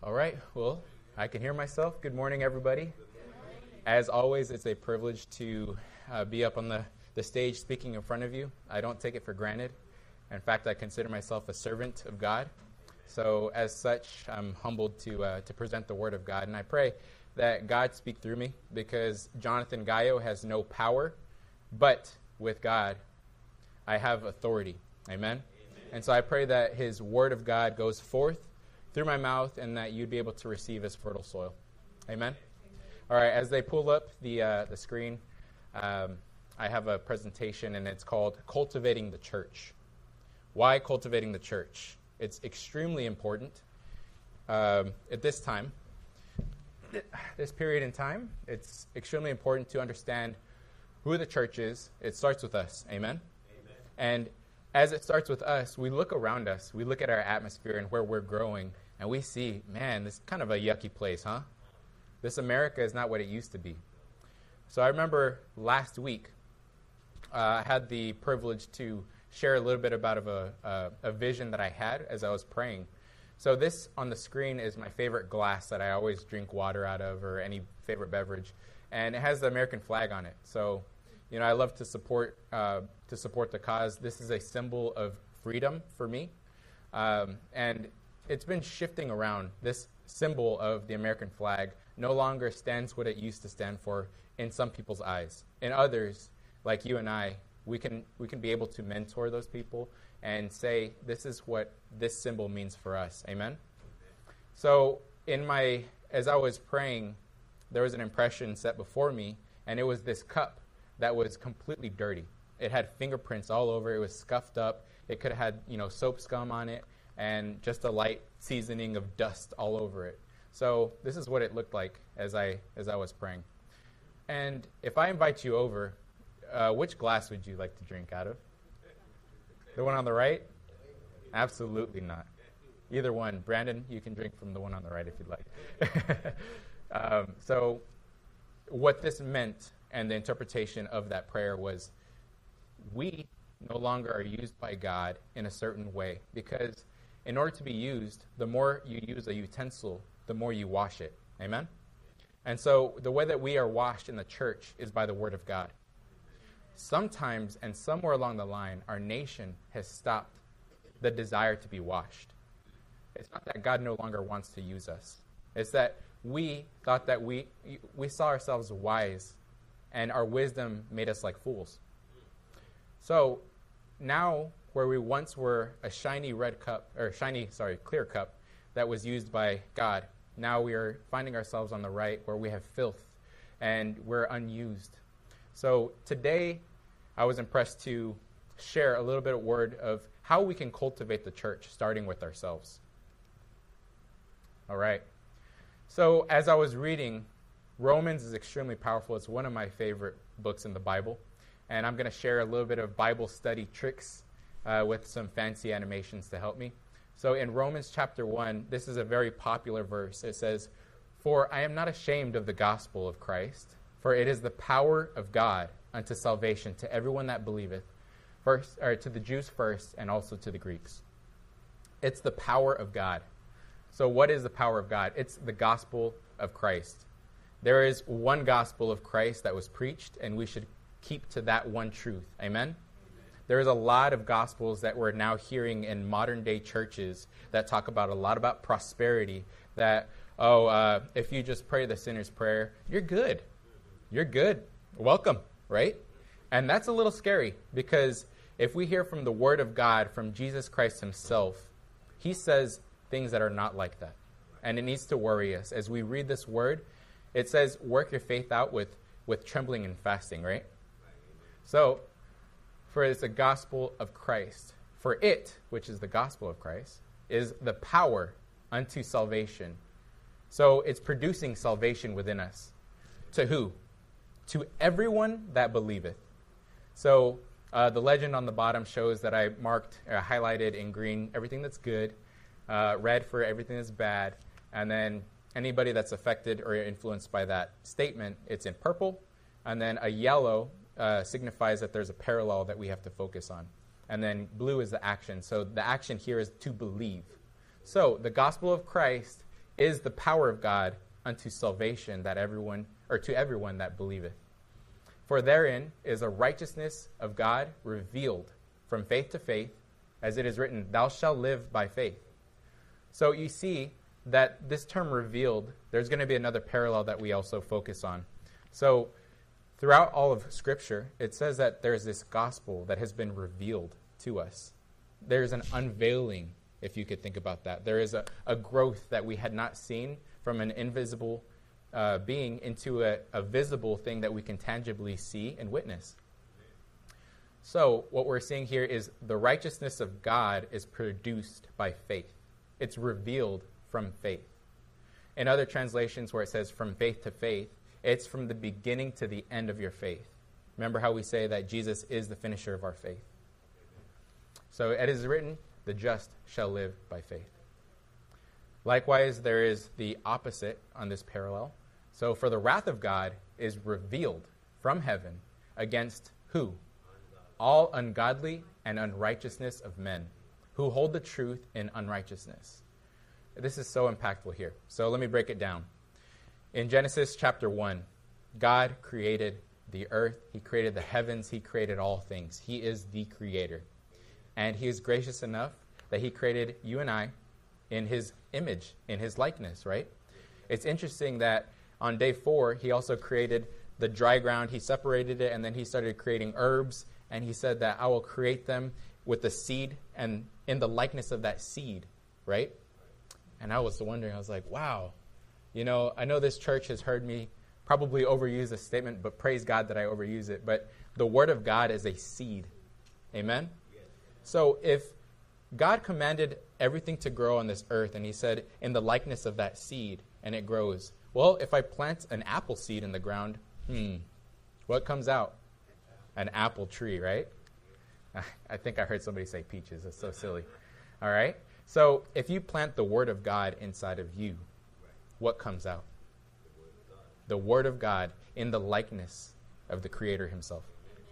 All right, well, I can hear myself. Good morning, everybody. As always, it's a privilege to uh, be up on the, the stage speaking in front of you. I don't take it for granted. In fact, I consider myself a servant of God. So, as such, I'm humbled to, uh, to present the Word of God. And I pray that God speak through me because Jonathan Gallo has no power, but with God, I have authority. Amen? Amen? And so I pray that His Word of God goes forth through my mouth and that you'd be able to receive as fertile soil. Amen? All right, as they pull up the, uh, the screen, um, I have a presentation and it's called Cultivating the Church. Why cultivating the church? It's extremely important um, at this time, this period in time. It's extremely important to understand who the church is. It starts with us. Amen? Amen. And as it starts with us, we look around us, we look at our atmosphere and where we're growing, and we see, man, this is kind of a yucky place, huh? This America is not what it used to be. So I remember last week, uh, I had the privilege to share a little bit about of a, a, a vision that I had as I was praying. So this on the screen is my favorite glass that I always drink water out of, or any favorite beverage, and it has the American flag on it. So, you know, I love to support uh, to support the cause. This is a symbol of freedom for me, um, and it's been shifting around. This symbol of the American flag no longer stands what it used to stand for in some people's eyes. In others, like you and I, we can we can be able to mentor those people and say this is what this symbol means for us. Amen. So in my as I was praying, there was an impression set before me, and it was this cup that was completely dirty. It had fingerprints all over. It was scuffed up. It could have had you know soap scum on it and just a light seasoning of dust all over it. So this is what it looked like as I as I was praying. And if I invite you over, uh, which glass would you like to drink out of? The one on the right? Absolutely not. Either one. Brandon, you can drink from the one on the right if you'd like. um, so, what this meant and the interpretation of that prayer was we no longer are used by God in a certain way because in order to be used, the more you use a utensil, the more you wash it. Amen? And so the way that we are washed in the church is by the Word of God. Sometimes and somewhere along the line, our nation has stopped the desire to be washed. It's not that God no longer wants to use us, it's that we thought that we, we saw ourselves wise and our wisdom made us like fools. So now where we once were a shiny red cup, or shiny, sorry, clear cup that was used by God, now we are finding ourselves on the right where we have filth and we're unused. So today, I was impressed to share a little bit of word of how we can cultivate the church, starting with ourselves. All right. So as I was reading, Romans is extremely powerful. It's one of my favorite books in the Bible. And I'm going to share a little bit of Bible study tricks uh, with some fancy animations to help me. So in Romans chapter 1, this is a very popular verse. It says, For I am not ashamed of the gospel of Christ, for it is the power of God unto salvation to everyone that believeth, first or to the Jews first, and also to the Greeks. It's the power of God. So what is the power of God? It's the gospel of Christ. There is one gospel of Christ that was preached, and we should keep to that one truth. Amen? There's a lot of gospels that we're now hearing in modern day churches that talk about a lot about prosperity. That, oh, uh, if you just pray the sinner's prayer, you're good. You're good. Welcome, right? And that's a little scary because if we hear from the Word of God, from Jesus Christ Himself, He says things that are not like that. And it needs to worry us. As we read this Word, it says, work your faith out with, with trembling and fasting, right? So for it is the gospel of Christ. For it, which is the gospel of Christ, is the power unto salvation. So it's producing salvation within us. To who? To everyone that believeth. So uh, the legend on the bottom shows that I marked, uh, highlighted in green everything that's good, uh, red for everything that's bad, and then anybody that's affected or influenced by that statement, it's in purple, and then a yellow uh, signifies that there's a parallel that we have to focus on. And then blue is the action. So the action here is to believe. So the gospel of Christ is the power of God unto salvation that everyone or to everyone that believeth. For therein is a righteousness of God revealed from faith to faith, as it is written, Thou shalt live by faith. So you see that this term revealed, there's going to be another parallel that we also focus on. So throughout all of Scripture, it says that there's this gospel that has been revealed to us. There's an unveiling, if you could think about that. There is a, a growth that we had not seen from an invisible uh, being into a, a visible thing that we can tangibly see and witness. So, what we're seeing here is the righteousness of God is produced by faith. It's revealed from faith. In other translations where it says from faith to faith, it's from the beginning to the end of your faith. Remember how we say that Jesus is the finisher of our faith. So it is written, the just shall live by faith. Likewise, there is the opposite on this parallel. So for the wrath of God is revealed from heaven against who? All ungodly and unrighteousness of men who hold the truth in unrighteousness. This is so impactful here. So let me break it down. In Genesis chapter 1, God created the earth, He created the heavens, He created all things. He is the creator. And He is gracious enough that He created you and I in His image, in His likeness, right? It's interesting that on day four, He also created the dry ground, He separated it, and then He started creating herbs. And He said that I will create them with the seed and in the likeness of that seed, right? And I was wondering, I was like, wow, you know, I know this church has heard me probably overuse this statement, but praise God that I overuse it. But the Word of God is a seed. Amen? So if God commanded everything to grow on this earth, and He said, in the likeness of that seed, and it grows. Well, if I plant an apple seed in the ground, hmm, what comes out? An apple tree, right? I think I heard somebody say peaches. That's so silly. All right? So if you plant the Word of God inside of you, what comes out? The Word of God in the likeness of the Creator Himself.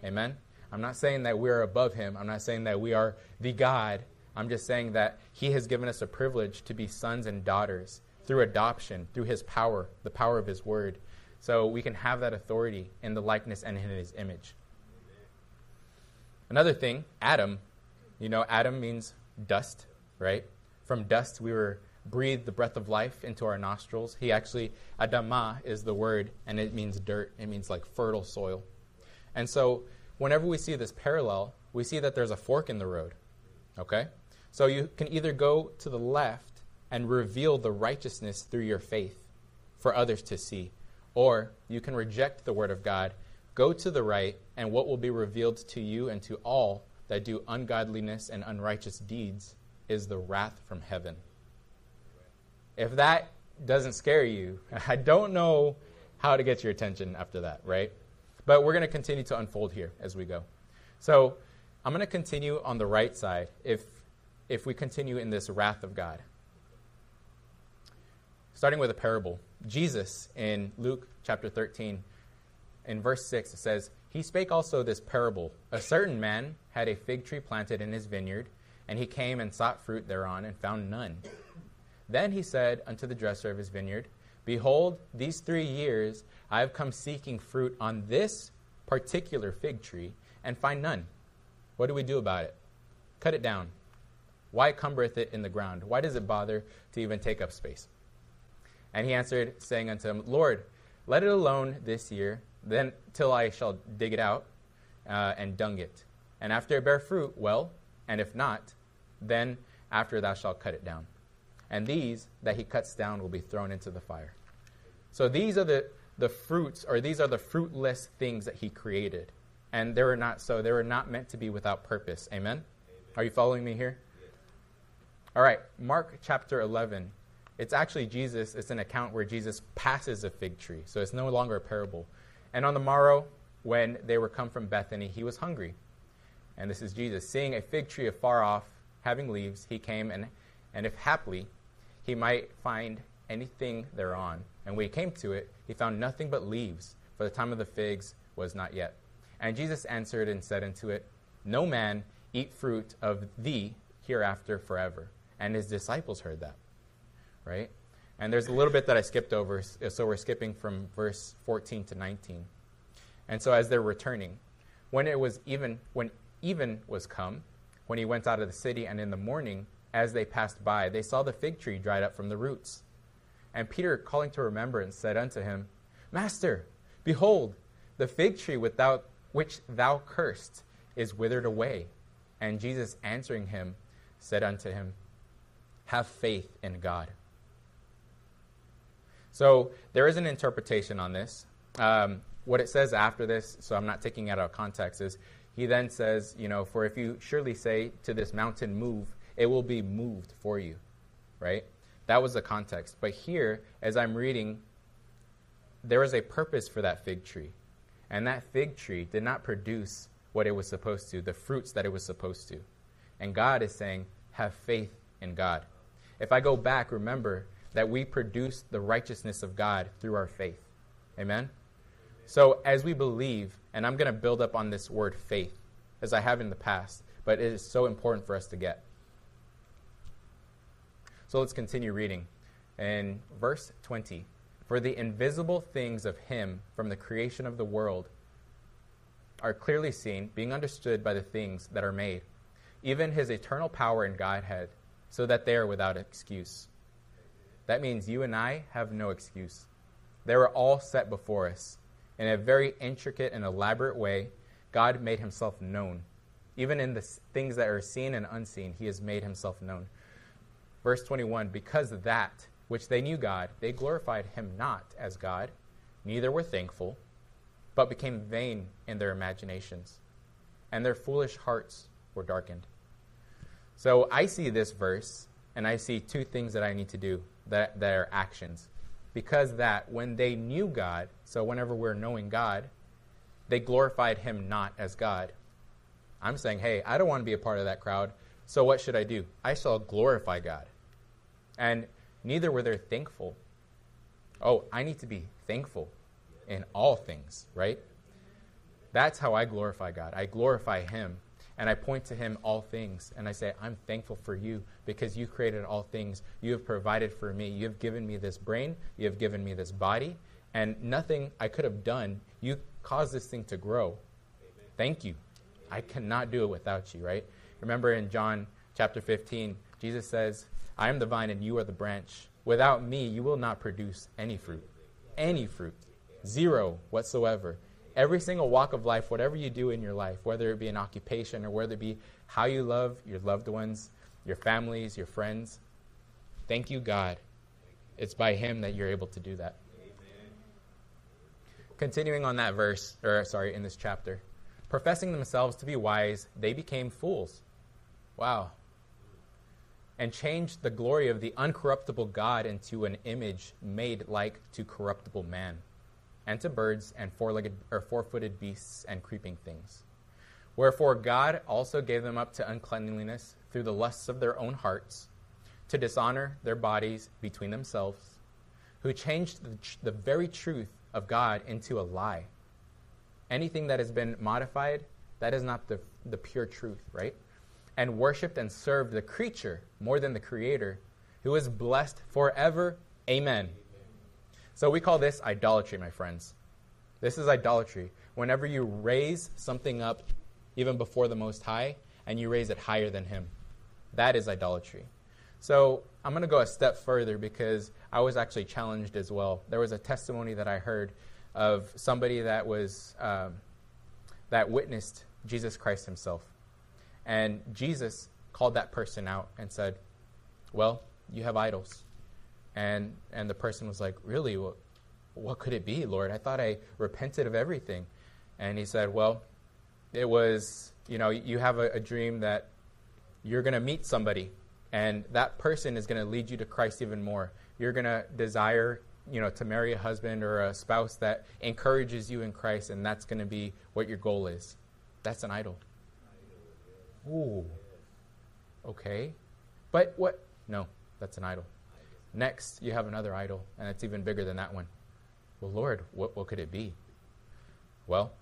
Amen? I'm not saying that we're above Him. I'm not saying that we are the God. I'm just saying that He has given us a privilege to be sons and daughters through adoption, through His power, the power of His Word. So we can have that authority in the likeness and in His image. Another thing, Adam, you know, Adam means dust, right? From dust we were breathed the breath of life into our nostrils. He actually, Adama is the word, and it means dirt. It means like fertile soil. And so, whenever we see this parallel, we see that there's a fork in the road. Okay? So, you can either go to the left and reveal the righteousness through your faith for others to see, or you can reject the word of God, go to the right, and what will be revealed to you and to all that do ungodliness and unrighteous deeds is the wrath from heaven. If that doesn't scare you, I don't know how to get your attention after that, right? But we're going to continue to unfold here as we go. So I'm going to continue on the right side if, if we continue in this wrath of God. Starting with a parable. Jesus in Luke chapter 13, in verse 6, it says, He spake also this parable A certain man had a fig tree planted in his vineyard, and he came and sought fruit thereon, and found none. Then he said unto the dresser of his vineyard, Behold, these three years I have come seeking fruit on this particular fig tree, and find none. What do we do about it? Cut it down. Why cumbereth it in the ground? Why does it bother to even take up space? And he answered, saying unto him, Lord, let it alone this year, then till I shall dig it out uh, and dung it. And after it bear fruit, well, and if not, then after thou shalt cut it down and these that he cuts down will be thrown into the fire. So these are the, the fruits, or these are the fruitless things that he created. And they were not so. They were not meant to be without purpose. Amen? Amen. Are you following me here? Yes. All right, Mark chapter 11. It's actually Jesus, it's an account where Jesus passes a fig tree. So it's no longer a parable. And on the morrow, when they were come from Bethany, he was hungry. And this is Jesus. Seeing a fig tree afar off, having leaves, he came and, and if haply he might find anything thereon. And when he came to it, he found nothing but leaves, for the time of the figs was not yet. And Jesus answered and said unto it, No man eat fruit of thee hereafter forever. And his disciples heard that. Right? And there's a little bit that I skipped over, so we're skipping from verse 14 to 19. And so as they're returning, when it was even when even was come, when he went out of the city, and in the morning, as they passed by, they saw the fig tree dried up from the roots. And Peter, calling to remembrance, said unto him, Master, behold, the fig tree without which thou cursed is withered away. And Jesus answering him said unto him, Have faith in God. So there is an interpretation on this. Um, what it says after this, so I'm not taking it out of context, is he then says, you know, for if you surely say to this mountain, move, it will be moved for you, right? That was the context. But here, as I'm reading, there was a purpose for that fig tree. And that fig tree did not produce what it was supposed to, the fruits that it was supposed to. And God is saying, have faith in God. If I go back, remember that we produce the righteousness of God through our faith. Amen? So as we believe, and I'm going to build up on this word faith, as I have in the past, but it is so important for us to get. So let's continue reading. In verse 20, for the invisible things of him from the creation of the world are clearly seen, being understood by the things that are made, even his eternal power and Godhead, so that they are without excuse. That means you and I have no excuse. They were all set before us. In a very intricate and elaborate way, God made himself known. Even in the things that are seen and unseen, he has made himself known. Verse 21 Because that which they knew God, they glorified him not as God, neither were thankful, but became vain in their imaginations, and their foolish hearts were darkened. So I see this verse, and I see two things that I need to do that, that are actions because that when they knew God, so whenever we're knowing God, they glorified him not as God. I'm saying, hey, I don't want to be a part of that crowd, so what should I do? I shall glorify God. And neither were they thankful. Oh, I need to be thankful in all things, right? That's how I glorify God. I glorify Him and I point to him all things and I say, I'm thankful for you because you created all things. You have provided for me. You have given me this brain. You have given me this body. And nothing I could have done, you caused this thing to grow. Amen. Thank you. I cannot do it without you, right? Remember in John chapter 15, Jesus says, I am the vine and you are the branch. Without me, you will not produce any fruit. Any fruit. Zero whatsoever every single walk of life, whatever you do in your life, whether it be an occupation or whether it be how you love your loved ones, your families, your friends, thank you, God. It's by Him that you're able to do that. Amen. Continuing on that verse, or sorry, in this chapter, professing themselves to be wise, they became fools. Wow. And changed the glory of the uncorruptible God into an image made like to corruptible man and to birds and four-legged or four-footed beasts and creeping things. Wherefore God also gave them up to uncleanliness through the lusts of their own hearts, to dishonor their bodies between themselves, who changed the, the very truth of God into a lie. Anything that has been modified, that is not the, the pure truth, right? And worshiped and served the creature more than the creator, who is blessed forever. Amen. So we call this idolatry, my friends. This is idolatry. Whenever you raise something up even before the Most High and you raise it higher than Him, that is idolatry. So I'm going to go a step further because I was actually challenged as well. There was a testimony that I heard of somebody that was um, that witnessed Jesus Christ Himself, and Jesus called that person out and said, "Well, you have idols." And, and the person was like, Really? What, what could it be, Lord? I thought I repented of everything. And he said, Well, it was, you know, you have a, a dream that you're going to meet somebody, and that person is going to lead you to Christ even more. You're going to desire, you know, to marry a husband or a spouse that encourages you in Christ, and that's going to be what your goal is. That's an idol. Ooh. Okay. But what? No, that's an idol. Next, you have another idol, and it's even bigger than that one. Well, Lord, what, what could it be? Well,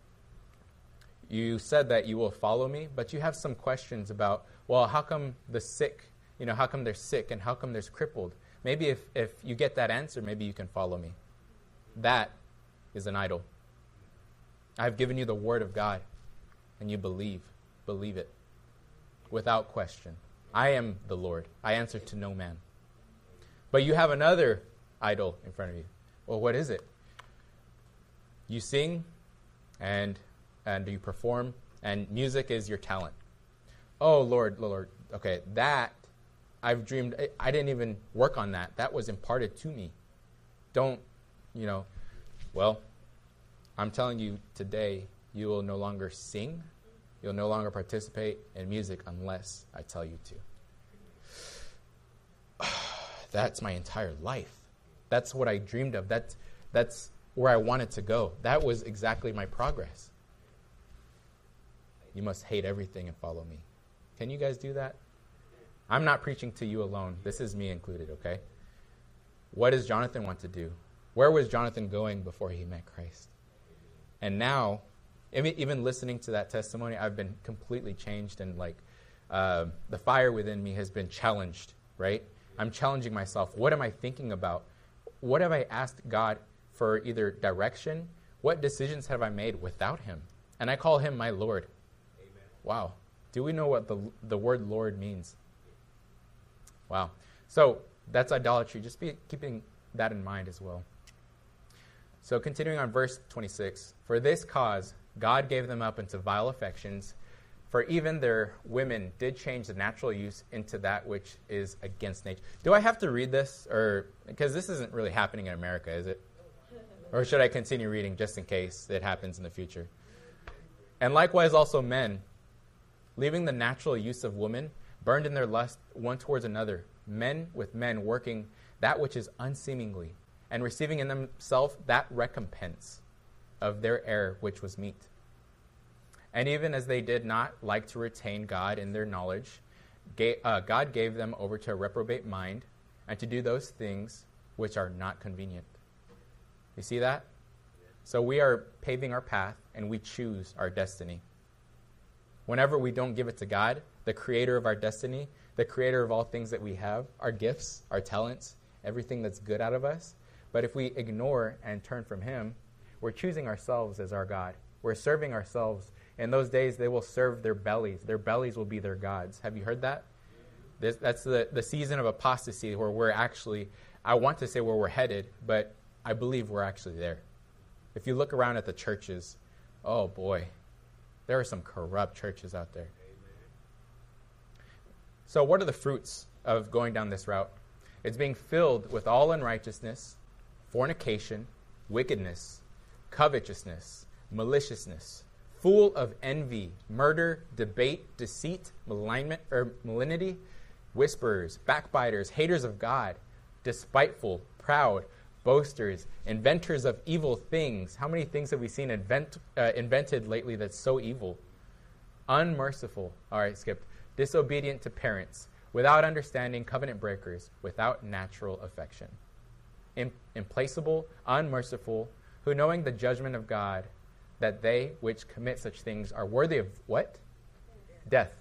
you said that you will follow me, but you have some questions about, well, how come the sick, you know, how come they're sick and how come there's crippled? maybe if, if you get that answer, maybe you can follow me. That is an idol. I've given you the word of God, and you believe. Believe it without question. I am the Lord. I answer to no man. But you have another idol in front of you. Well, what is it? You sing and and you perform and music is your talent. Oh Lord, Lord. Okay, that I've dreamed I didn't even work on that. That was imparted to me. Don't, you know, well, I'm telling you today you will no longer sing. You'll no longer participate in music unless I tell you to. That's my entire life. That's what I dreamed of. That's, that's where I wanted to go. That was exactly my progress. You must hate everything and follow me. Can you guys do that? I'm not preaching to you alone. This is me included, okay? What does Jonathan want to do? Where was Jonathan going before he met Christ? And now, even listening to that testimony, I've been completely changed and like uh, the fire within me has been challenged, right? I'm challenging myself. What am I thinking about? What have I asked God for either direction? What decisions have I made without Him? And I call Him my Lord. Amen. Wow. Do we know what the, the word Lord means? Wow. So that's idolatry. Just be keeping that in mind as well. So continuing on verse 26 For this cause God gave them up into vile affections, for even their women did change the natural use into that which is against nature. Do I have to read this? Or because this isn't really happening in America, is it? Or should I continue reading just in case it happens in the future? And likewise also men, leaving the natural use of women, burned in their lust one towards another, men with men working that which is unseemingly, and receiving in themselves that recompense of their error which was meet. And even as they did not like to retain God in their knowledge, uh, God gave them over to a reprobate mind and to do those things which are not convenient. You see that? So we are paving our path and we choose our destiny. Whenever we don't give it to God, the creator of our destiny, the creator of all things that we have, our gifts, our talents, everything that's good out of us. But if we ignore and turn from Him, we're choosing ourselves as our God. We're serving ourselves. In those days, they will serve their bellies. Their bellies will be their gods. Have you heard that? This, that's the, the season of apostasy where we're actually, I want to say where we're headed, but I believe we're actually there. If you look around at the churches, oh boy, there are some corrupt churches out there. So, what are the fruits of going down this route? It's being filled with all unrighteousness, fornication, wickedness, covetousness, maliciousness, full of envy, murder, debate, deceit, malignment or malignity, whisperers, backbiters, haters of God, despiteful, proud, boasters, inventors of evil things. How many things have we seen invent, uh, invented lately that's so evil? Unmerciful. All right, skipped. Disobedient to parents, without understanding, covenant breakers, without natural affection. implacable, unmerciful, who knowing the judgment of God, that they which commit such things are worthy of what? Death.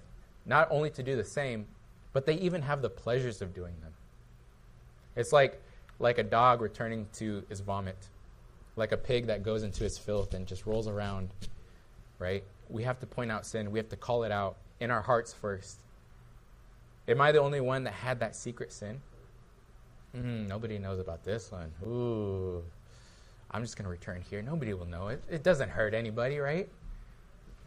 Not only to do the same, but they even have the pleasures of doing them. It's like like a dog returning to his vomit, like a pig that goes into its filth and just rolls around, right? We have to point out sin. We have to call it out in our hearts first. Am I the only one that had that secret sin? Mm, nobody knows about this one. Ooh, I'm just going to return here. Nobody will know it. It doesn't hurt anybody, right?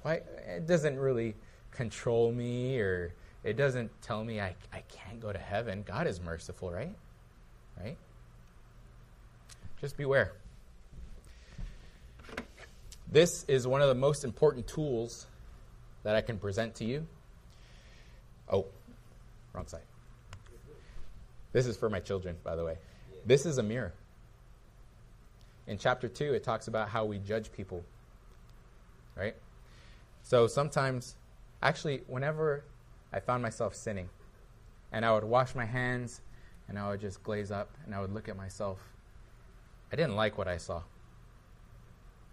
Why? It doesn't really control me or it doesn't tell me I, I can't go to heaven. God is merciful, right? Right? Just beware. This is one of the most important tools that I can present to you. Oh, wrong side. This is for my children, by the way. This is a mirror. In chapter 2, it talks about how we judge people. Right? So sometimes, actually, whenever I found myself sinning, and I would wash my hands, and I would just glaze up, and I would look at myself, I didn't like what I saw.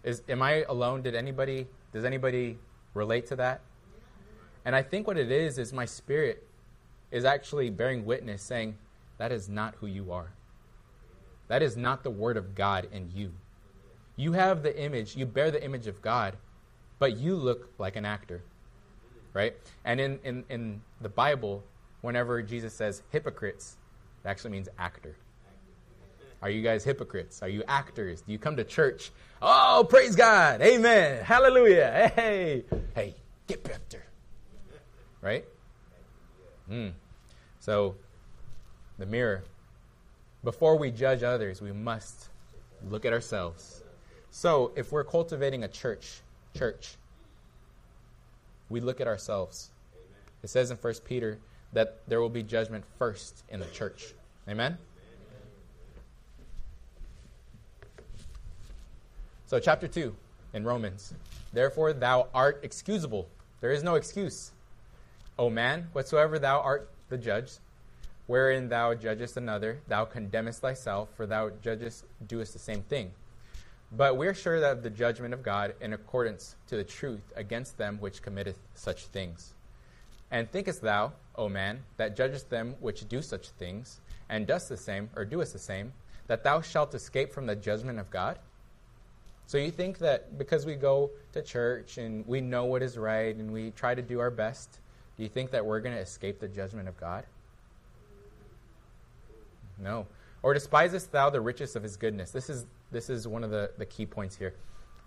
Is am I alone? Did anybody does anybody relate to that? And I think what it is is my spirit is actually bearing witness saying, that is not who you are. That is not the Word of God in you. You have the image, you bear the image of God, but you look like an actor, right? And in, in, in the Bible, whenever Jesus says hypocrites, it actually means actor. Are you guys hypocrites? Are you actors? Do you come to church? Oh, praise God. Amen. Hallelujah. Hey, hey, get back. Right? Mm. So, the mirror. Before we judge others, we must look at ourselves. So, if we're cultivating a church, church, we look at ourselves. It says in 1 Peter that there will be judgment first in the church. Amen? So, chapter 2 in Romans. Therefore, thou art excusable. There is no excuse. O man, whatsoever thou art the judge, wherein thou judgest another, thou condemnest thyself, for thou judgest, doest the same thing. But we are sure that the judgment of God in accordance to the truth against them which committeth such things. And thinkest thou, O man, that judgest them which do such things, and dost the same, or doest the same, that thou shalt escape from the judgment of God? So you think that because we go to church and we know what is right and we try to do our best, do you think that we're going to escape the judgment of God? No. Or despisest thou the riches of his goodness? This is, this is one of the, the key points here.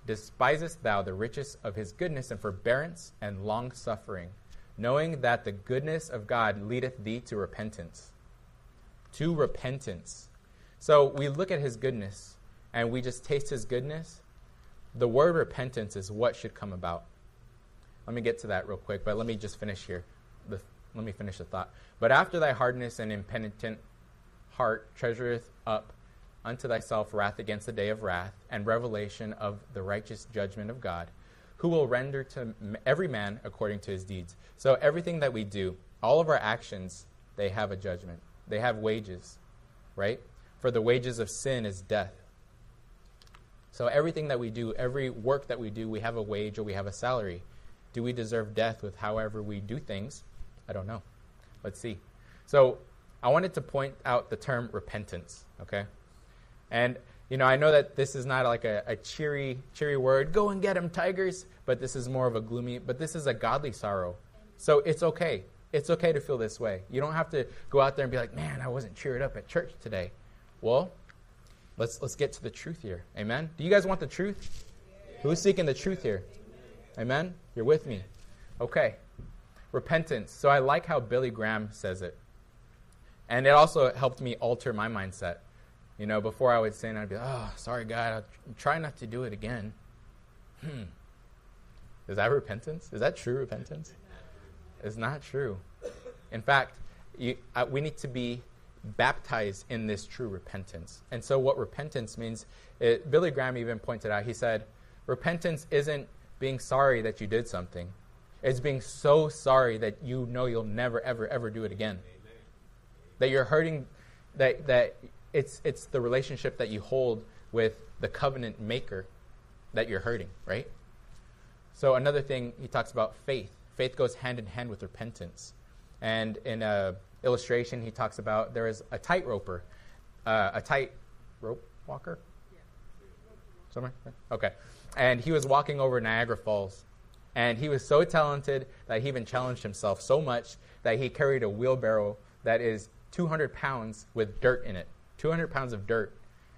Despisest thou the riches of his goodness and forbearance and long suffering, knowing that the goodness of God leadeth thee to repentance? To repentance. So we look at his goodness and we just taste his goodness. The word repentance is what should come about. Let me get to that real quick, but let me just finish here. Let me finish the thought. But after thy hardness and impenitent heart treasureth up unto thyself wrath against the day of wrath and revelation of the righteous judgment of God, who will render to every man according to his deeds. So everything that we do, all of our actions, they have a judgment. They have wages, right? For the wages of sin is death. So everything that we do, every work that we do, we have a wage or we have a salary. Do we deserve death with however we do things? I don't know. Let's see. So I wanted to point out the term repentance, okay? And you know, I know that this is not like a, a cheery, cheery word. Go and get them, tigers. But this is more of a gloomy. But this is a godly sorrow. So it's okay. It's okay to feel this way. You don't have to go out there and be like, "Man, I wasn't cheered up at church today." Well, let's let's get to the truth here. Amen. Do you guys want the truth? Who's seeking the truth here? Amen. You're with me. Okay. Repentance. So I like how Billy Graham says it. And it also helped me alter my mindset. You know, before I would sin, I'd be, oh, sorry, God, I'll try not to do it again. Hmm. Is that repentance? Is that true repentance? It's not true. In fact, you, we need to be baptized in this true repentance. And so, what repentance means, it, Billy Graham even pointed out, he said, repentance isn't being sorry that you did something, it's being so sorry that you know you'll never, ever, ever do it again that you're hurting, that, that it's, it's the relationship that you hold with the covenant maker that you're hurting, right? So another thing he talks about faith. Faith goes hand in hand with repentance. And in a illustration, he talks about there is a tightroper, uh, a tight rope walker. Somewhere? Okay. And he was walking over Niagara Falls. And he was so talented that he even challenged himself so much that he carried a wheelbarrow that is 200 pounds with dirt in it, 200 pounds of dirt,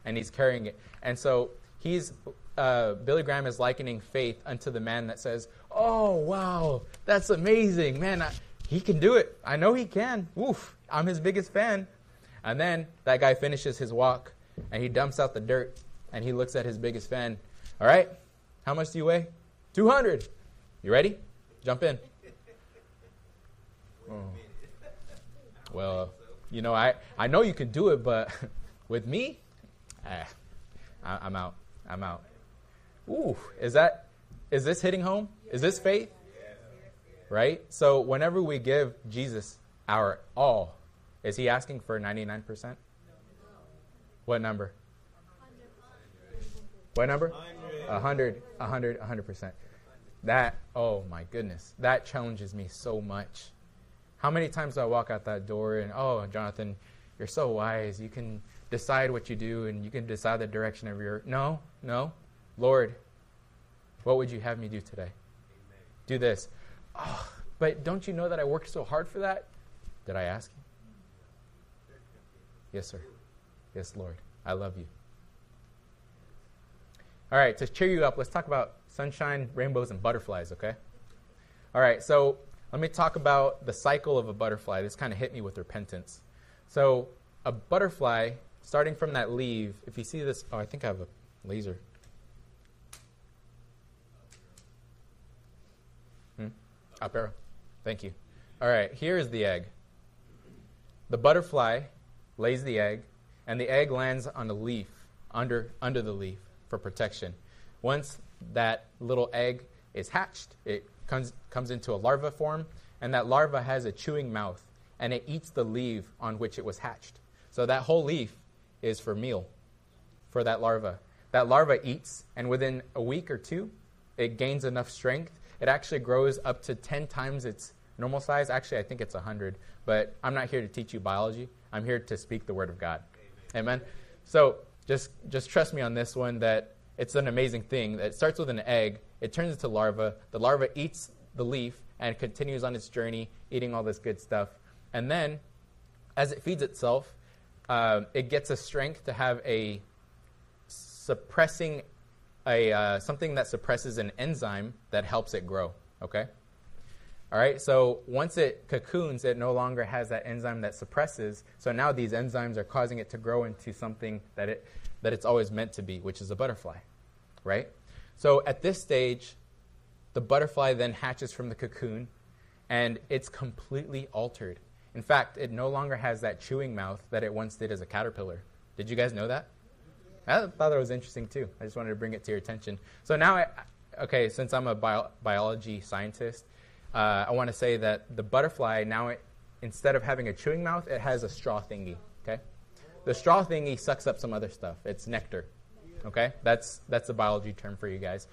and he's carrying it. And so he's uh, Billy Graham is likening faith unto the man that says, "Oh wow, that's amazing, man! I, he can do it. I know he can. Oof, I'm his biggest fan." And then that guy finishes his walk, and he dumps out the dirt, and he looks at his biggest fan. All right, how much do you weigh? 200. You ready? Jump in. Oh. Well, you know, I, I know you can do it, but with me, eh, I, I'm out. I'm out. Ooh, is that, is this hitting home? Is this faith? Right? So whenever we give Jesus our all, is he asking for 99%? What number? What number? 100, 100, 100%. That, oh my goodness, that challenges me so much how many times do I walk out that door and, oh, Jonathan, you're so wise. You can decide what you do and you can decide the direction of your. No, no. Lord, what would you have me do today? Amen. Do this. Oh, but don't you know that I worked so hard for that? Did I ask you? Yes, sir. Yes, Lord. I love you. All right, to cheer you up, let's talk about sunshine, rainbows, and butterflies, okay? All right, so let me talk about the cycle of a butterfly. This kind of hit me with repentance. So, a butterfly, starting from that leaf, if you see this, oh, I think I have a laser. Hmm? Up arrow. Thank you. All right, here is the egg. The butterfly lays the egg, and the egg lands on a leaf under, under the leaf for protection. Once that little egg is hatched, it comes, comes into a larva form, and that larva has a chewing mouth, and it eats the leaf on which it was hatched. So that whole leaf is for meal for that larva. That larva eats, and within a week or two, it gains enough strength. It actually grows up to 10 times its normal size. Actually, I think it's 100, but I'm not here to teach you biology. I'm here to speak the word of God. Amen. Amen. So just just trust me on this one that it's an amazing thing. That it starts with an egg, it turns into larva. The larva eats the leaf and continues on its journey, eating all this good stuff. And then, as it feeds itself, uh, it gets a strength to have a suppressing a uh, something that suppresses an enzyme that helps it grow. Okay. All right, so once it cocoons, it no longer has that enzyme that suppresses. So now these enzymes are causing it to grow into something that it that it's always meant to be, which is a butterfly, right? So at this stage, the butterfly then hatches from the cocoon, and it's completely altered. In fact, it no longer has that chewing mouth that it once did as a caterpillar. Did you guys know that? I thought that was interesting too. I just wanted to bring it to your attention. So now, I, okay, since I'm a bio- biology scientist, uh, I want to say that the butterfly now, it, instead of having a chewing mouth, it has a straw thingy. Okay, the straw thingy sucks up some other stuff. It's nectar. Okay, that's that's a biology term for you guys.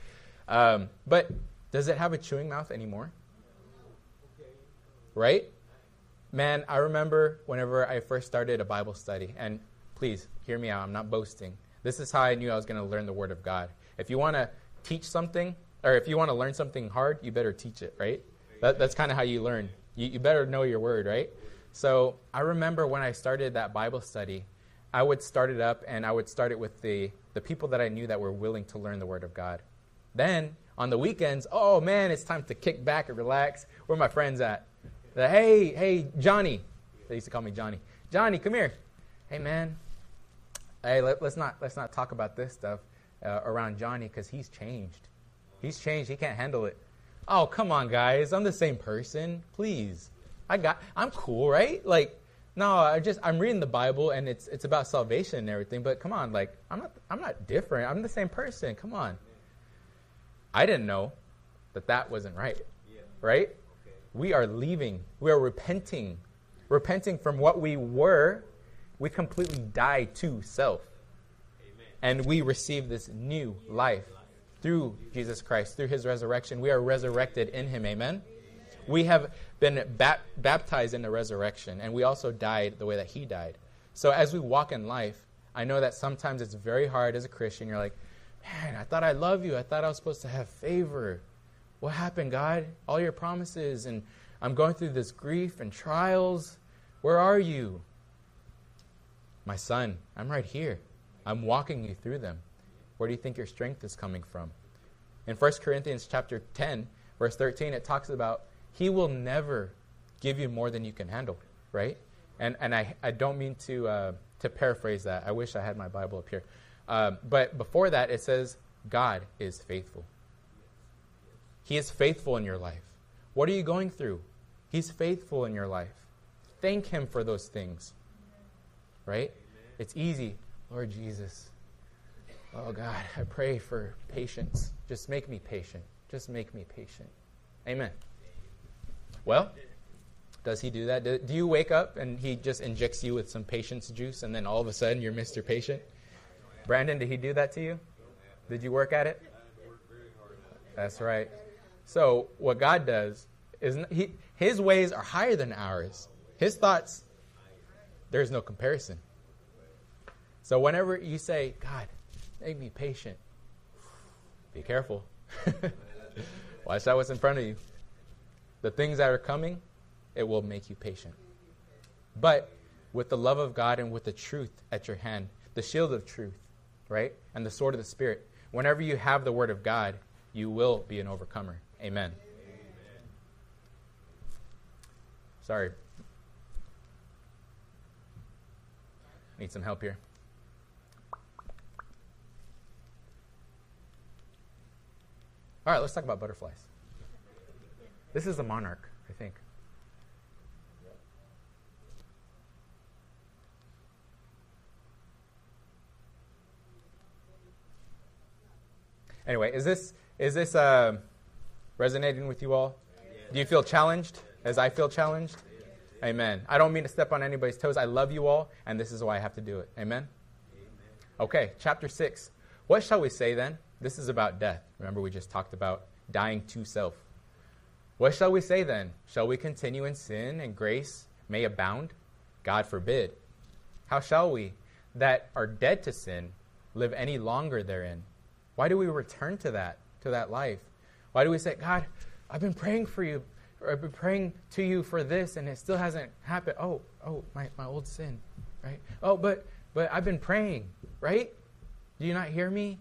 Um, but does it have a chewing mouth anymore? Right? Man, I remember whenever I first started a Bible study, and please hear me out. I'm not boasting. This is how I knew I was going to learn the Word of God. If you want to teach something, or if you want to learn something hard, you better teach it, right? That, that's kind of how you learn. You, you better know your word, right? So I remember when I started that Bible study, I would start it up and I would start it with the, the people that I knew that were willing to learn the Word of God. Then on the weekends, oh man, it's time to kick back and relax. Where are my friends at? Hey, hey, Johnny. They used to call me Johnny. Johnny, come here. Hey man, hey, let, us not let's not talk about this stuff uh, around Johnny because he's changed. He's changed. He can't handle it. Oh, come on, guys. I'm the same person. Please. I got I'm cool, right? Like no, I just I'm reading the Bible and it's it's about salvation and everything, but come on, like I'm not I'm not different. I'm the same person. Come on. I didn't know that that wasn't right. Yeah. Right? Okay. We are leaving. We are repenting. Repenting from what we were. We completely die to self. Amen. And we receive this new life through Jesus Christ, through his resurrection. We are resurrected in him. Amen? We have been baptized in the resurrection, and we also died the way that he died. So as we walk in life, I know that sometimes it's very hard as a Christian. You're like, man, I thought I love you. I thought I was supposed to have favor. What happened, God? All your promises, and I'm going through this grief and trials. Where are you? My son, I'm right here. I'm walking you through them. Where do you think your strength is coming from? In 1 Corinthians chapter 10, verse 13, it talks about he will never give you more than you can handle, right? And, and I, I don't mean to, uh, to paraphrase that. I wish I had my Bible up here. Uh, but before that, it says, God is faithful. He is faithful in your life. What are you going through? He's faithful in your life. Thank Him for those things, right? It's easy. Lord Jesus, Oh God, I pray for patience. Just make me patient. Just make me patient. Amen. Well, does he do that? Do you wake up and he just injects you with some patience juice and then all of a sudden you're Mr. Patient? Brandon, did he do that to you? Did you work at it? That's right. So, what God does is he, his ways are higher than ours. His thoughts there's no comparison. So whenever you say, God, make me patient, be careful. Watch out what's in front of you. The things that are coming, it will make you patient. But with the love of God and with the truth at your hand, the shield of truth, right? And the sword of the Spirit, whenever you have the word of God, you will be an overcomer. Amen. Amen. Sorry. Need some help here. All right, let's talk about butterflies. This is a monarch, I think. Anyway, is this is this uh, resonating with you all? Do you feel challenged as I feel challenged? Amen. I don't mean to step on anybody's toes. I love you all, and this is why I have to do it. Amen. Okay, chapter six. What shall we say then? This is about death. Remember, we just talked about dying to self. What shall we say then? Shall we continue in sin and grace may abound? God forbid. How shall we, that are dead to sin, live any longer therein? Why do we return to that, to that life? Why do we say, God, I've been praying for you, I've been praying to you for this, and it still hasn't happened? Oh, oh, my, my old sin, right? Oh, but but I've been praying, right? Do you not hear me?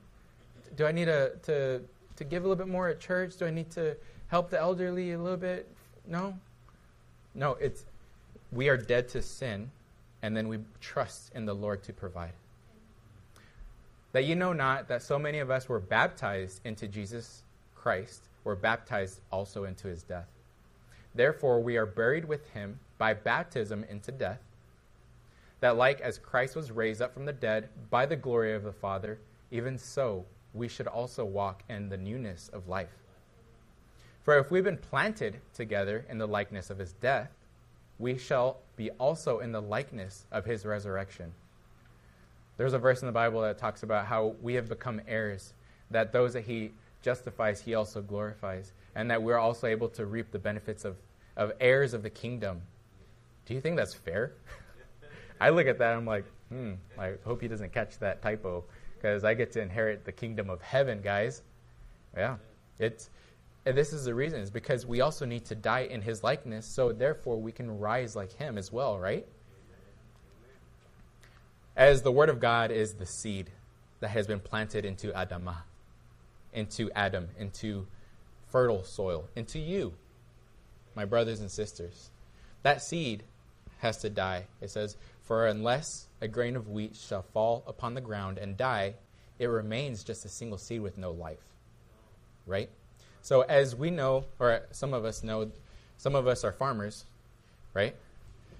Do I need to, to, to give a little bit more at church? Do I need to help the elderly a little bit? No. No, it's we are dead to sin, and then we trust in the Lord to provide that you know not that so many of us were baptized into Jesus Christ, were baptized also into his death. Therefore, we are buried with him by baptism into death, that like as Christ was raised up from the dead by the glory of the Father, even so we should also walk in the newness of life. For if we've been planted together in the likeness of his death, we shall be also in the likeness of his resurrection there's a verse in the Bible that talks about how we have become heirs, that those that he justifies, he also glorifies, and that we're also able to reap the benefits of, of heirs of the kingdom. Do you think that's fair? I look at that, I'm like, hmm, I hope he doesn't catch that typo, because I get to inherit the kingdom of heaven, guys. Yeah. It's, and this is the reason, is because we also need to die in his likeness, so therefore we can rise like him as well, right? As the Word of God is the seed that has been planted into Adamah, into Adam, into fertile soil, into you, my brothers and sisters. That seed has to die. It says, For unless a grain of wheat shall fall upon the ground and die, it remains just a single seed with no life. Right? So, as we know, or some of us know, some of us are farmers, right?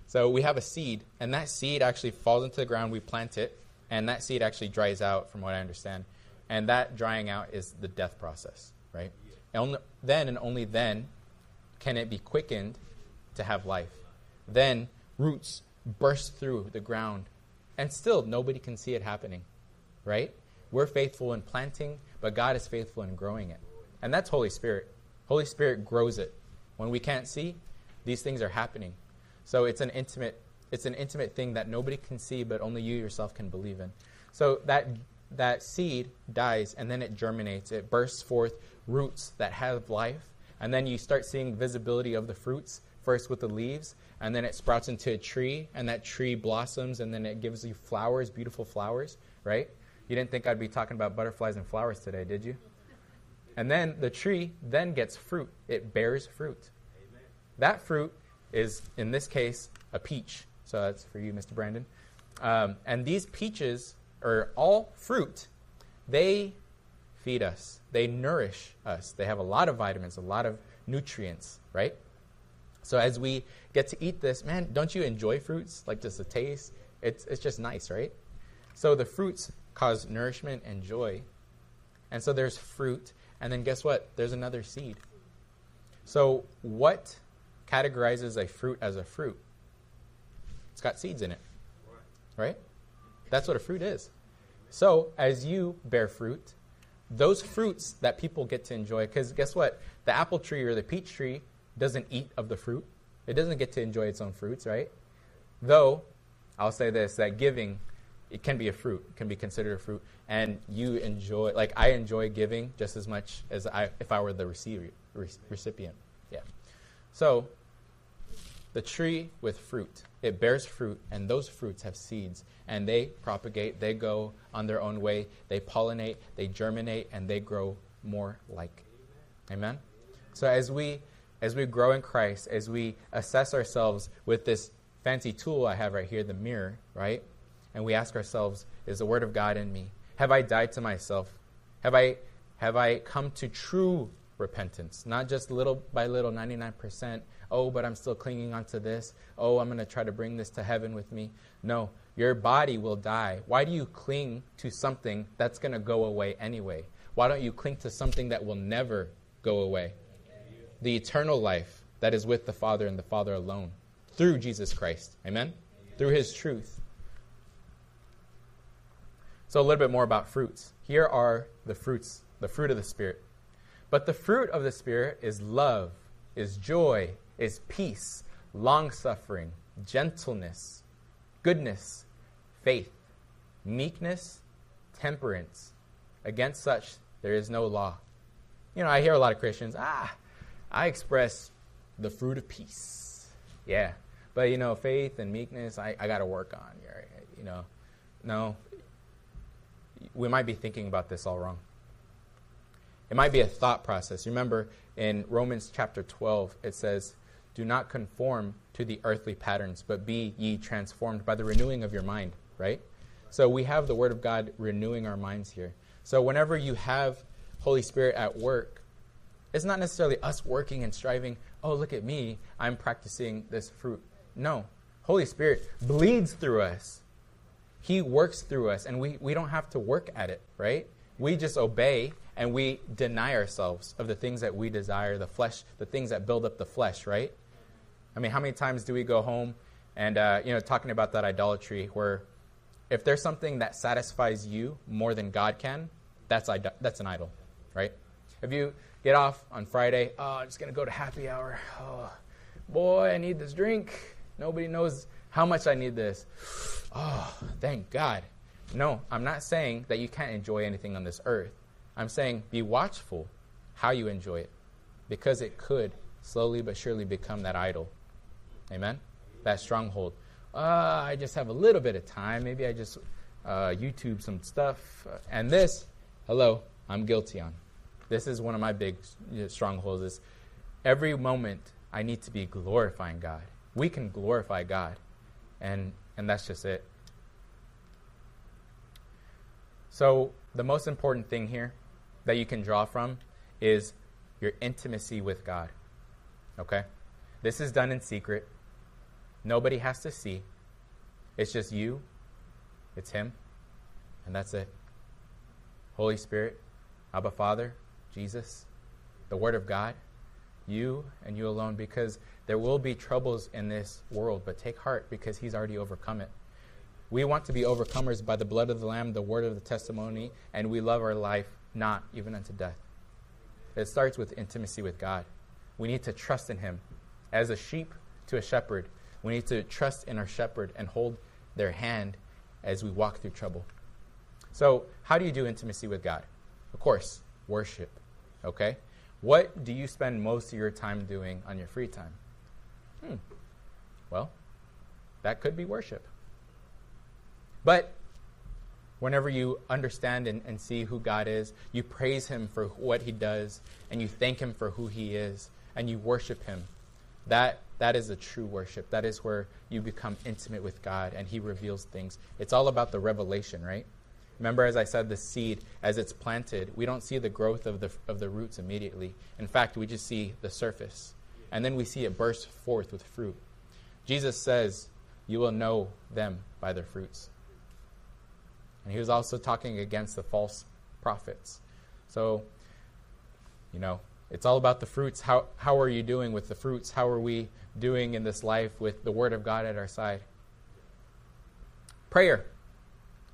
So we have a seed, and that seed actually falls into the ground. We plant it, and that seed actually dries out, from what I understand. And that drying out is the death process, right? And only, then and only then can it be quickened to have life. Then roots burst through the ground, and still nobody can see it happening, right? We're faithful in planting, but God is faithful in growing it. And that's Holy Spirit. Holy Spirit grows it. When we can't see, these things are happening. So it's an intimate it's an intimate thing that nobody can see but only you yourself can believe in. So that that seed dies and then it germinates. It bursts forth roots that have life and then you start seeing visibility of the fruits first with the leaves and then it sprouts into a tree and that tree blossoms and then it gives you flowers, beautiful flowers, right? You didn't think I'd be talking about butterflies and flowers today, did you? And then the tree then gets fruit. It bears fruit. Amen. That fruit is, in this case, a peach. So that's for you, Mr. Brandon. Um, and these peaches are all fruit. They feed us, they nourish us. They have a lot of vitamins, a lot of nutrients, right? So as we get to eat this, man, don't you enjoy fruits? Like just the taste? It's, it's just nice, right? So the fruits cause nourishment and joy. And so there's fruit. And then guess what? There's another seed. So what categorizes a fruit as a fruit. It's got seeds in it. Right? That's what a fruit is. So, as you bear fruit, those fruits that people get to enjoy, because guess what? The apple tree or the peach tree doesn't eat of the fruit, it doesn't get to enjoy its own fruits, right? Though I'll say this that giving, it can be a fruit, it can be considered a fruit. And you enjoy, like I enjoy giving just as much as I, if I were the receiver, recipient. Yeah. So, the tree with fruit, it bears fruit, and those fruits have seeds, and they propagate, they go on their own way, they pollinate, they germinate, and they grow more like. Amen? So, as we as we grow in Christ, as we assess ourselves with this fancy tool I have right here, the mirror, right? And we ask ourselves, is the word of God in me? Have I died to myself? Have I have I come to true repentance? Not just little by little 99%, oh, but I'm still clinging onto this. Oh, I'm going to try to bring this to heaven with me. No, your body will die. Why do you cling to something that's going to go away anyway? Why don't you cling to something that will never go away? the eternal life that is with the Father and the Father alone through Jesus Christ. Amen? Through his truth. So, a little bit more about fruits. Here are the fruits, the fruit of the Spirit. But the fruit of the Spirit is love, is joy, is peace, long suffering, gentleness, goodness, faith, meekness, temperance. Against such there is no law. You know, I hear a lot of Christians, ah, I express the fruit of peace. Yeah. But, you know, faith and meekness, I, I got to work on. You know, no. We might be thinking about this all wrong. It might be a thought process. Remember, in Romans chapter 12, it says, Do not conform to the earthly patterns, but be ye transformed by the renewing of your mind, right? So we have the Word of God renewing our minds here. So whenever you have Holy Spirit at work, it's not necessarily us working and striving, oh, look at me, I'm practicing this fruit. No. Holy Spirit bleeds through us. He works through us, and we, we don't have to work at it, right? We just obey and we deny ourselves of the things that we desire, the flesh, the things that build up the flesh, right? I mean, how many times do we go home and, uh, you know, talking about that idolatry where if there's something that satisfies you more than God can, that's, that's an idol, right? If you get off on Friday. Oh, I'm just going to go to happy hour. Oh, boy, I need this drink. Nobody knows how much I need this. Oh, thank God. No, I'm not saying that you can't enjoy anything on this earth. I'm saying be watchful how you enjoy it because it could slowly but surely become that idol. Amen? That stronghold. Uh, I just have a little bit of time. Maybe I just uh, YouTube some stuff. And this, hello, I'm guilty on. This is one of my big strongholds is every moment I need to be glorifying God. We can glorify God. And and that's just it. So, the most important thing here that you can draw from is your intimacy with God. Okay? This is done in secret. Nobody has to see. It's just you, it's Him, and that's it. Holy Spirit, Abba Father, Jesus, the Word of God, you and you alone, because there will be troubles in this world, but take heart because He's already overcome it. We want to be overcomers by the blood of the Lamb, the word of the testimony, and we love our life not even unto death. It starts with intimacy with God. We need to trust in Him. As a sheep to a shepherd, we need to trust in our shepherd and hold their hand as we walk through trouble. So, how do you do intimacy with God? Of course, worship. Okay? What do you spend most of your time doing on your free time? Hmm. Well, that could be worship. But whenever you understand and, and, see who God is, you praise Him for what He does, and you thank Him for who He is, and you worship Him. That, that is a true worship. That is where you become intimate with God and He reveals things. It's all about the revelation, right? Remember, as I said, the seed, as it's planted, we don't see the growth of the, of the roots immediately. In fact, we just see the surface. And then we see it burst forth with fruit. Jesus says, You will know them by their fruits. And he was also talking against the false prophets. So, you know, it's all about the fruits. How, how are you doing with the fruits? How are we doing in this life with the Word of God at our side? Prayer.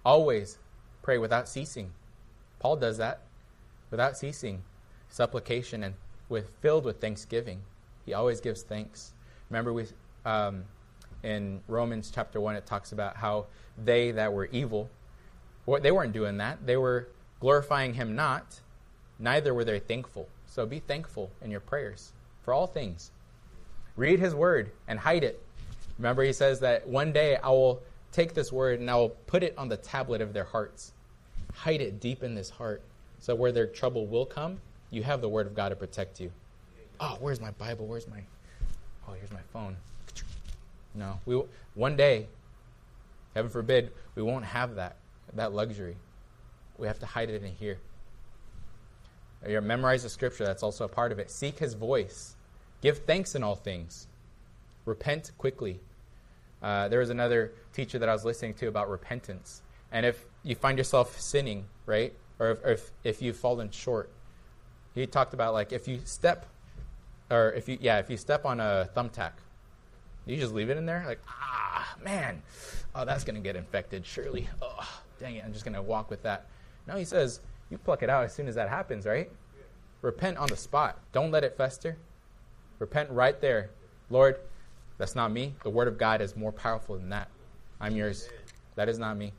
Always Pray without ceasing. Paul does that without ceasing. Supplication and with filled with thanksgiving. He always gives thanks. Remember, we um, in Romans chapter 1, it talks about how they that were evil, well, they weren't doing that. They were glorifying him not, neither were they thankful. So be thankful in your prayers for all things. Read his word and hide it. Remember, he says that one day I will take this word and I will put it on the tablet of their hearts. Hide it deep in this heart. So where their trouble will come, you have the word of God to protect you. Oh, where's my Bible? Where's my Oh, here's my phone. No. We one day, heaven forbid, we won't have that that luxury. We have to hide it in here. You memorize the scripture, that's also a part of it. Seek his voice. Give thanks in all things. Repent quickly. Uh, there was another teacher that I was listening to about repentance. And if you find yourself sinning, right? Or if, if, if you've fallen short, he talked about like if you step, or if you, yeah, if you step on a thumbtack, you just leave it in there? Like, ah, man, oh, that's going to get infected, surely. Oh, dang it, I'm just going to walk with that. No, he says, you pluck it out as soon as that happens, right? Repent on the spot. Don't let it fester. Repent right there. Lord, that's not me. The word of God is more powerful than that. I'm yours. That is not me.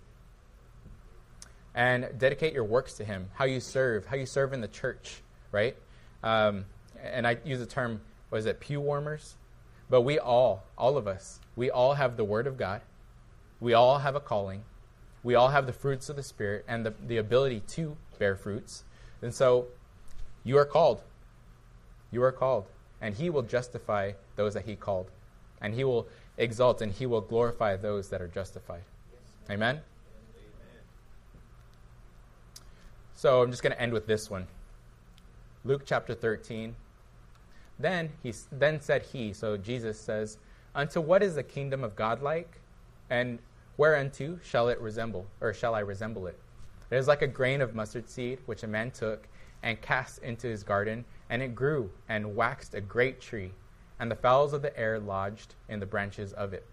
And dedicate your works to Him. How you serve, how you serve in the church, right? Um, and I use the term, was it pew warmers? But we all, all of us, we all have the Word of God. We all have a calling. We all have the fruits of the Spirit and the, the ability to bear fruits. And so you are called. You are called. And He will justify those that He called. And He will exalt and He will glorify those that are justified. Amen? So I'm just going to end with this one. Luke chapter 13. Then he then said he, so Jesus says, Unto what is the kingdom of God like? And whereunto shall it resemble, or shall I resemble it? It is like a grain of mustard seed which a man took and cast into his garden, and it grew and waxed a great tree, and the fowls of the air lodged in the branches of it.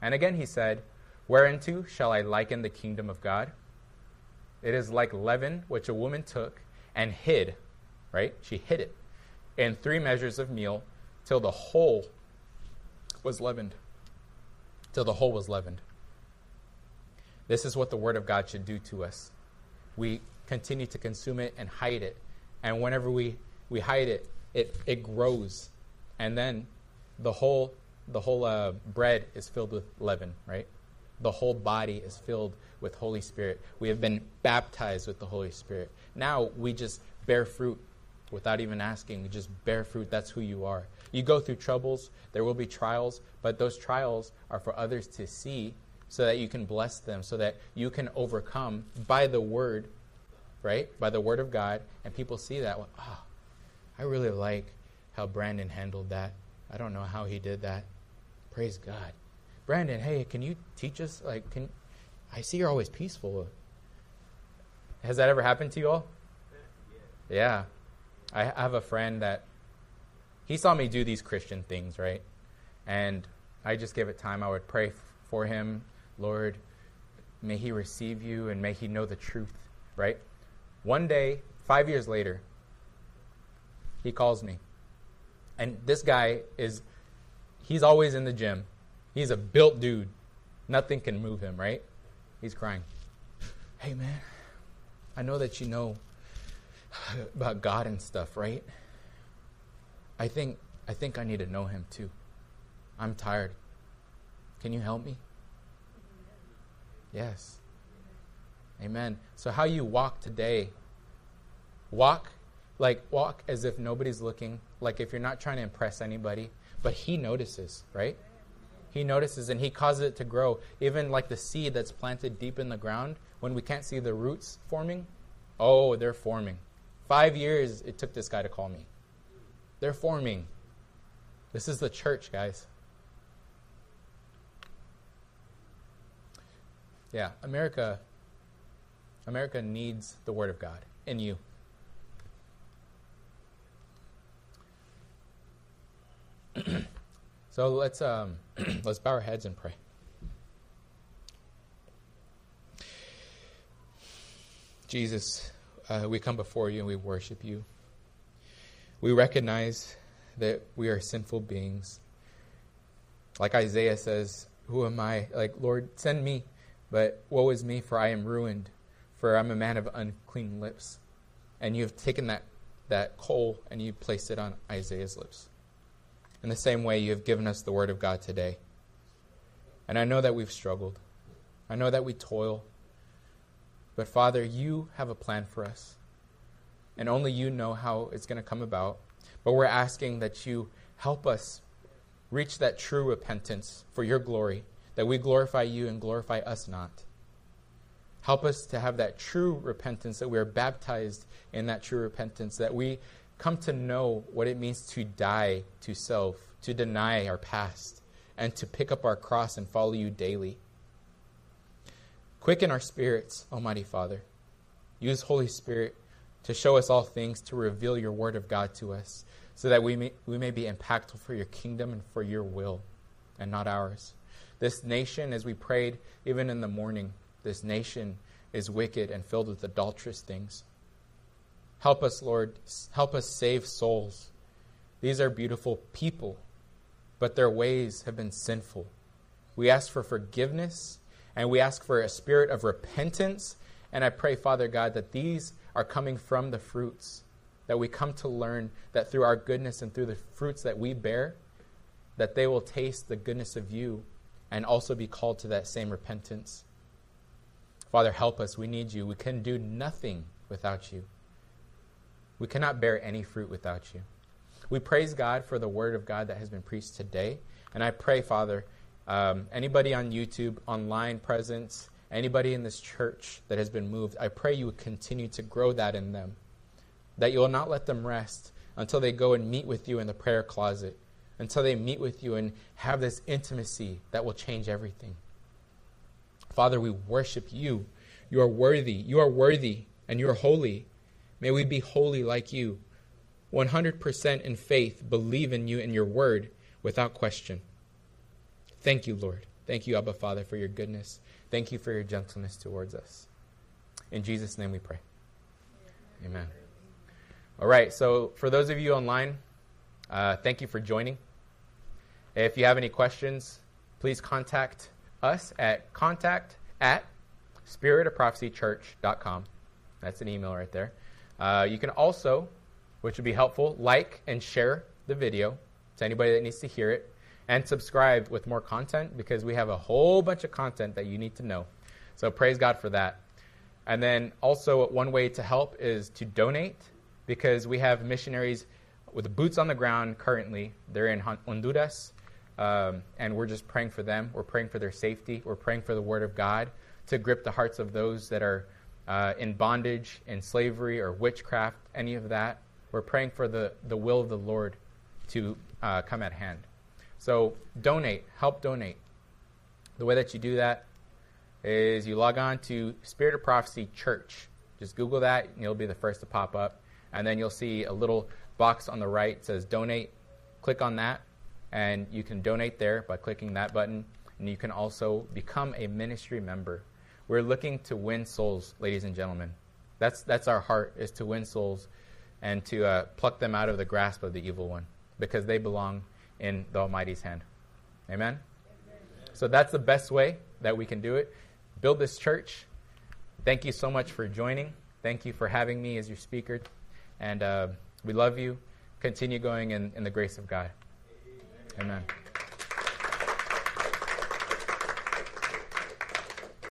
And again he said, Whereunto shall I liken the kingdom of God? It is like leaven which a woman took and hid, right? She hid it in three measures of meal till the whole was leavened. Till the whole was leavened. This is what the Word of God should do to us. We continue to consume it and hide it. And whenever we, we hide it, it, it grows. And then the whole, the whole uh, bread is filled with leaven, right? The whole body is filled with Holy Spirit. We have been baptized with the Holy Spirit. Now we just bear fruit without even asking. We Just bear fruit. That's who you are. You go through troubles, there will be trials, but those trials are for others to see so that you can bless them, so that you can overcome by the word, right? By the word of God. And people see that. Well, oh, I really like how Brandon handled that. I don't know how he did that. Praise God. Brandon, hey, can you teach us? Like, can I see you're always peaceful? Has that ever happened to you all? Yeah. I have a friend that he saw me do these Christian things, right? And I just give it time. I would pray for him, Lord, may he receive you and may he know the truth, right? One day, five years later, he calls me. And this guy is, he's always in the gym. He's a built dude. Nothing can move him, right? He's crying. Hey, man, I know that you know about God and stuff, right? I think I think I need to know him too. I'm tired. Can you help me? Yes. Amen. So how you walk today, walk like walk as if nobody's looking, like if you're not trying to impress anybody, but he notices, right? He notices and he causes it to grow. Even like the seed that's planted deep in the ground, when we can't see the roots forming, oh, they're forming. Five years it took this guy to call me. They're forming. This is the church, guys. Yeah, America America needs the word of God in you. So let's um, let's bow our heads and pray. Jesus, uh, we come before you and we worship you. We recognize that we are sinful beings. Like Isaiah says, Who am I? Like, Lord, send me. But woe is me, for I am ruined, for I'm a man of unclean lips. And you have taken that, that coal and you placed it on Isaiah's lips. In the same way, you have given us the word of God today. And I know that we've struggled. I know that we toil. But Father, you have a plan for us. And only you know how it's going to come about. But we're asking that you help us reach that true repentance for your glory, that we glorify you and glorify us not. Help us to have that true repentance, that we are baptized in that true repentance, that we come to know what it means to die to self, to deny our past, and to pick up our cross and follow you daily. Quicken our spirits, Almighty Father. Use Holy Spirit to show us all things, to reveal your word of God to us, so that we may, we may be impactful for your kingdom and for your will, and not ours. This nation, as we prayed even in the morning, this nation is wicked and filled with adulterous things. Help us, Lord. Help us save souls. These are beautiful people, but their ways have been sinful. We ask for forgiveness and we ask for a spirit of repentance. And I pray, Father God, that these are coming from the fruits, that we come to learn that through our goodness and through the fruits that we bear, that they will taste the goodness of you and also be called to that same repentance. Father, help us. We need you. We can do nothing without you. We cannot bear any fruit without you. We praise God for the word of God that has been preached today. And I pray, Father, um, anybody on YouTube, online presence, anybody in this church that has been moved, I pray you would continue to grow that in them. That you will not let them rest until they go and meet with you in the prayer closet, until they meet with you and have this intimacy that will change everything. Father, we worship you. You are worthy. You are worthy and you are holy. May we be holy like you. 100% in faith, believe in you and your word without question. Thank you, Lord. Thank you, Abba Father, for your goodness. Thank you for your gentleness towards us. In Jesus' name we pray. Amen. All right, so for those of you online, uh, thank you for joining. If you have any questions, please contact us at contact at spiritofprophecychurch.com. That's an email right there. Uh, you can also, which would be helpful, like and share the video to anybody that needs to hear it and subscribe with more content because we have a whole bunch of content that you need to know. So praise God for that. And then also, one way to help is to donate because we have missionaries with boots on the ground currently. They're in Honduras, um, and we're just praying for them. We're praying for their safety. We're praying for the Word of God to grip the hearts of those that are uh, in bondage, in slavery, or witchcraft, any of that. We're praying for the, the will of the Lord to uh, come at hand. So donate, help donate. The way that you do that is you log on to Spirit of Prophecy Church. Just Google that, and you'll be the first to pop up. And then you'll see a little box on the right says donate. Click on that, and you can donate there by clicking that button. And you can also become a ministry member. We're looking to win souls, ladies and gentlemen. That's, that's our heart, is to win souls and to uh, pluck them out of the grasp of the evil one because they belong in the Almighty's hand. Amen? Amen? So that's the best way that we can do it. Build this church. Thank you so much for joining. Thank you for having me as your speaker. And uh, we love you. Continue going in, in the grace of God. Amen. Amen.